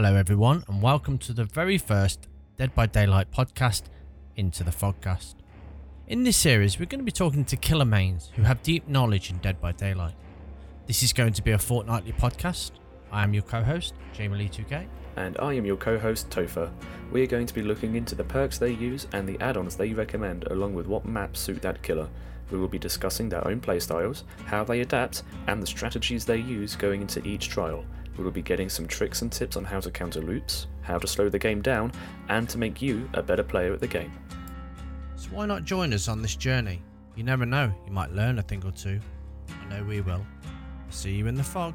Hello, everyone, and welcome to the very first Dead by Daylight podcast, Into the Fogcast. In this series, we're going to be talking to killer mains who have deep knowledge in Dead by Daylight. This is going to be a fortnightly podcast. I am your co host, Jamie Lee 2K. and I am your co host Topher. We are going to be looking into the perks they use and the add ons they recommend, along with what maps suit that killer. We will be discussing their own playstyles, how they adapt, and the strategies they use going into each trial. We will be getting some tricks and tips on how to counter loops, how to slow the game down, and to make you a better player at the game. So, why not join us on this journey? You never know, you might learn a thing or two. I know we will. See you in the fog.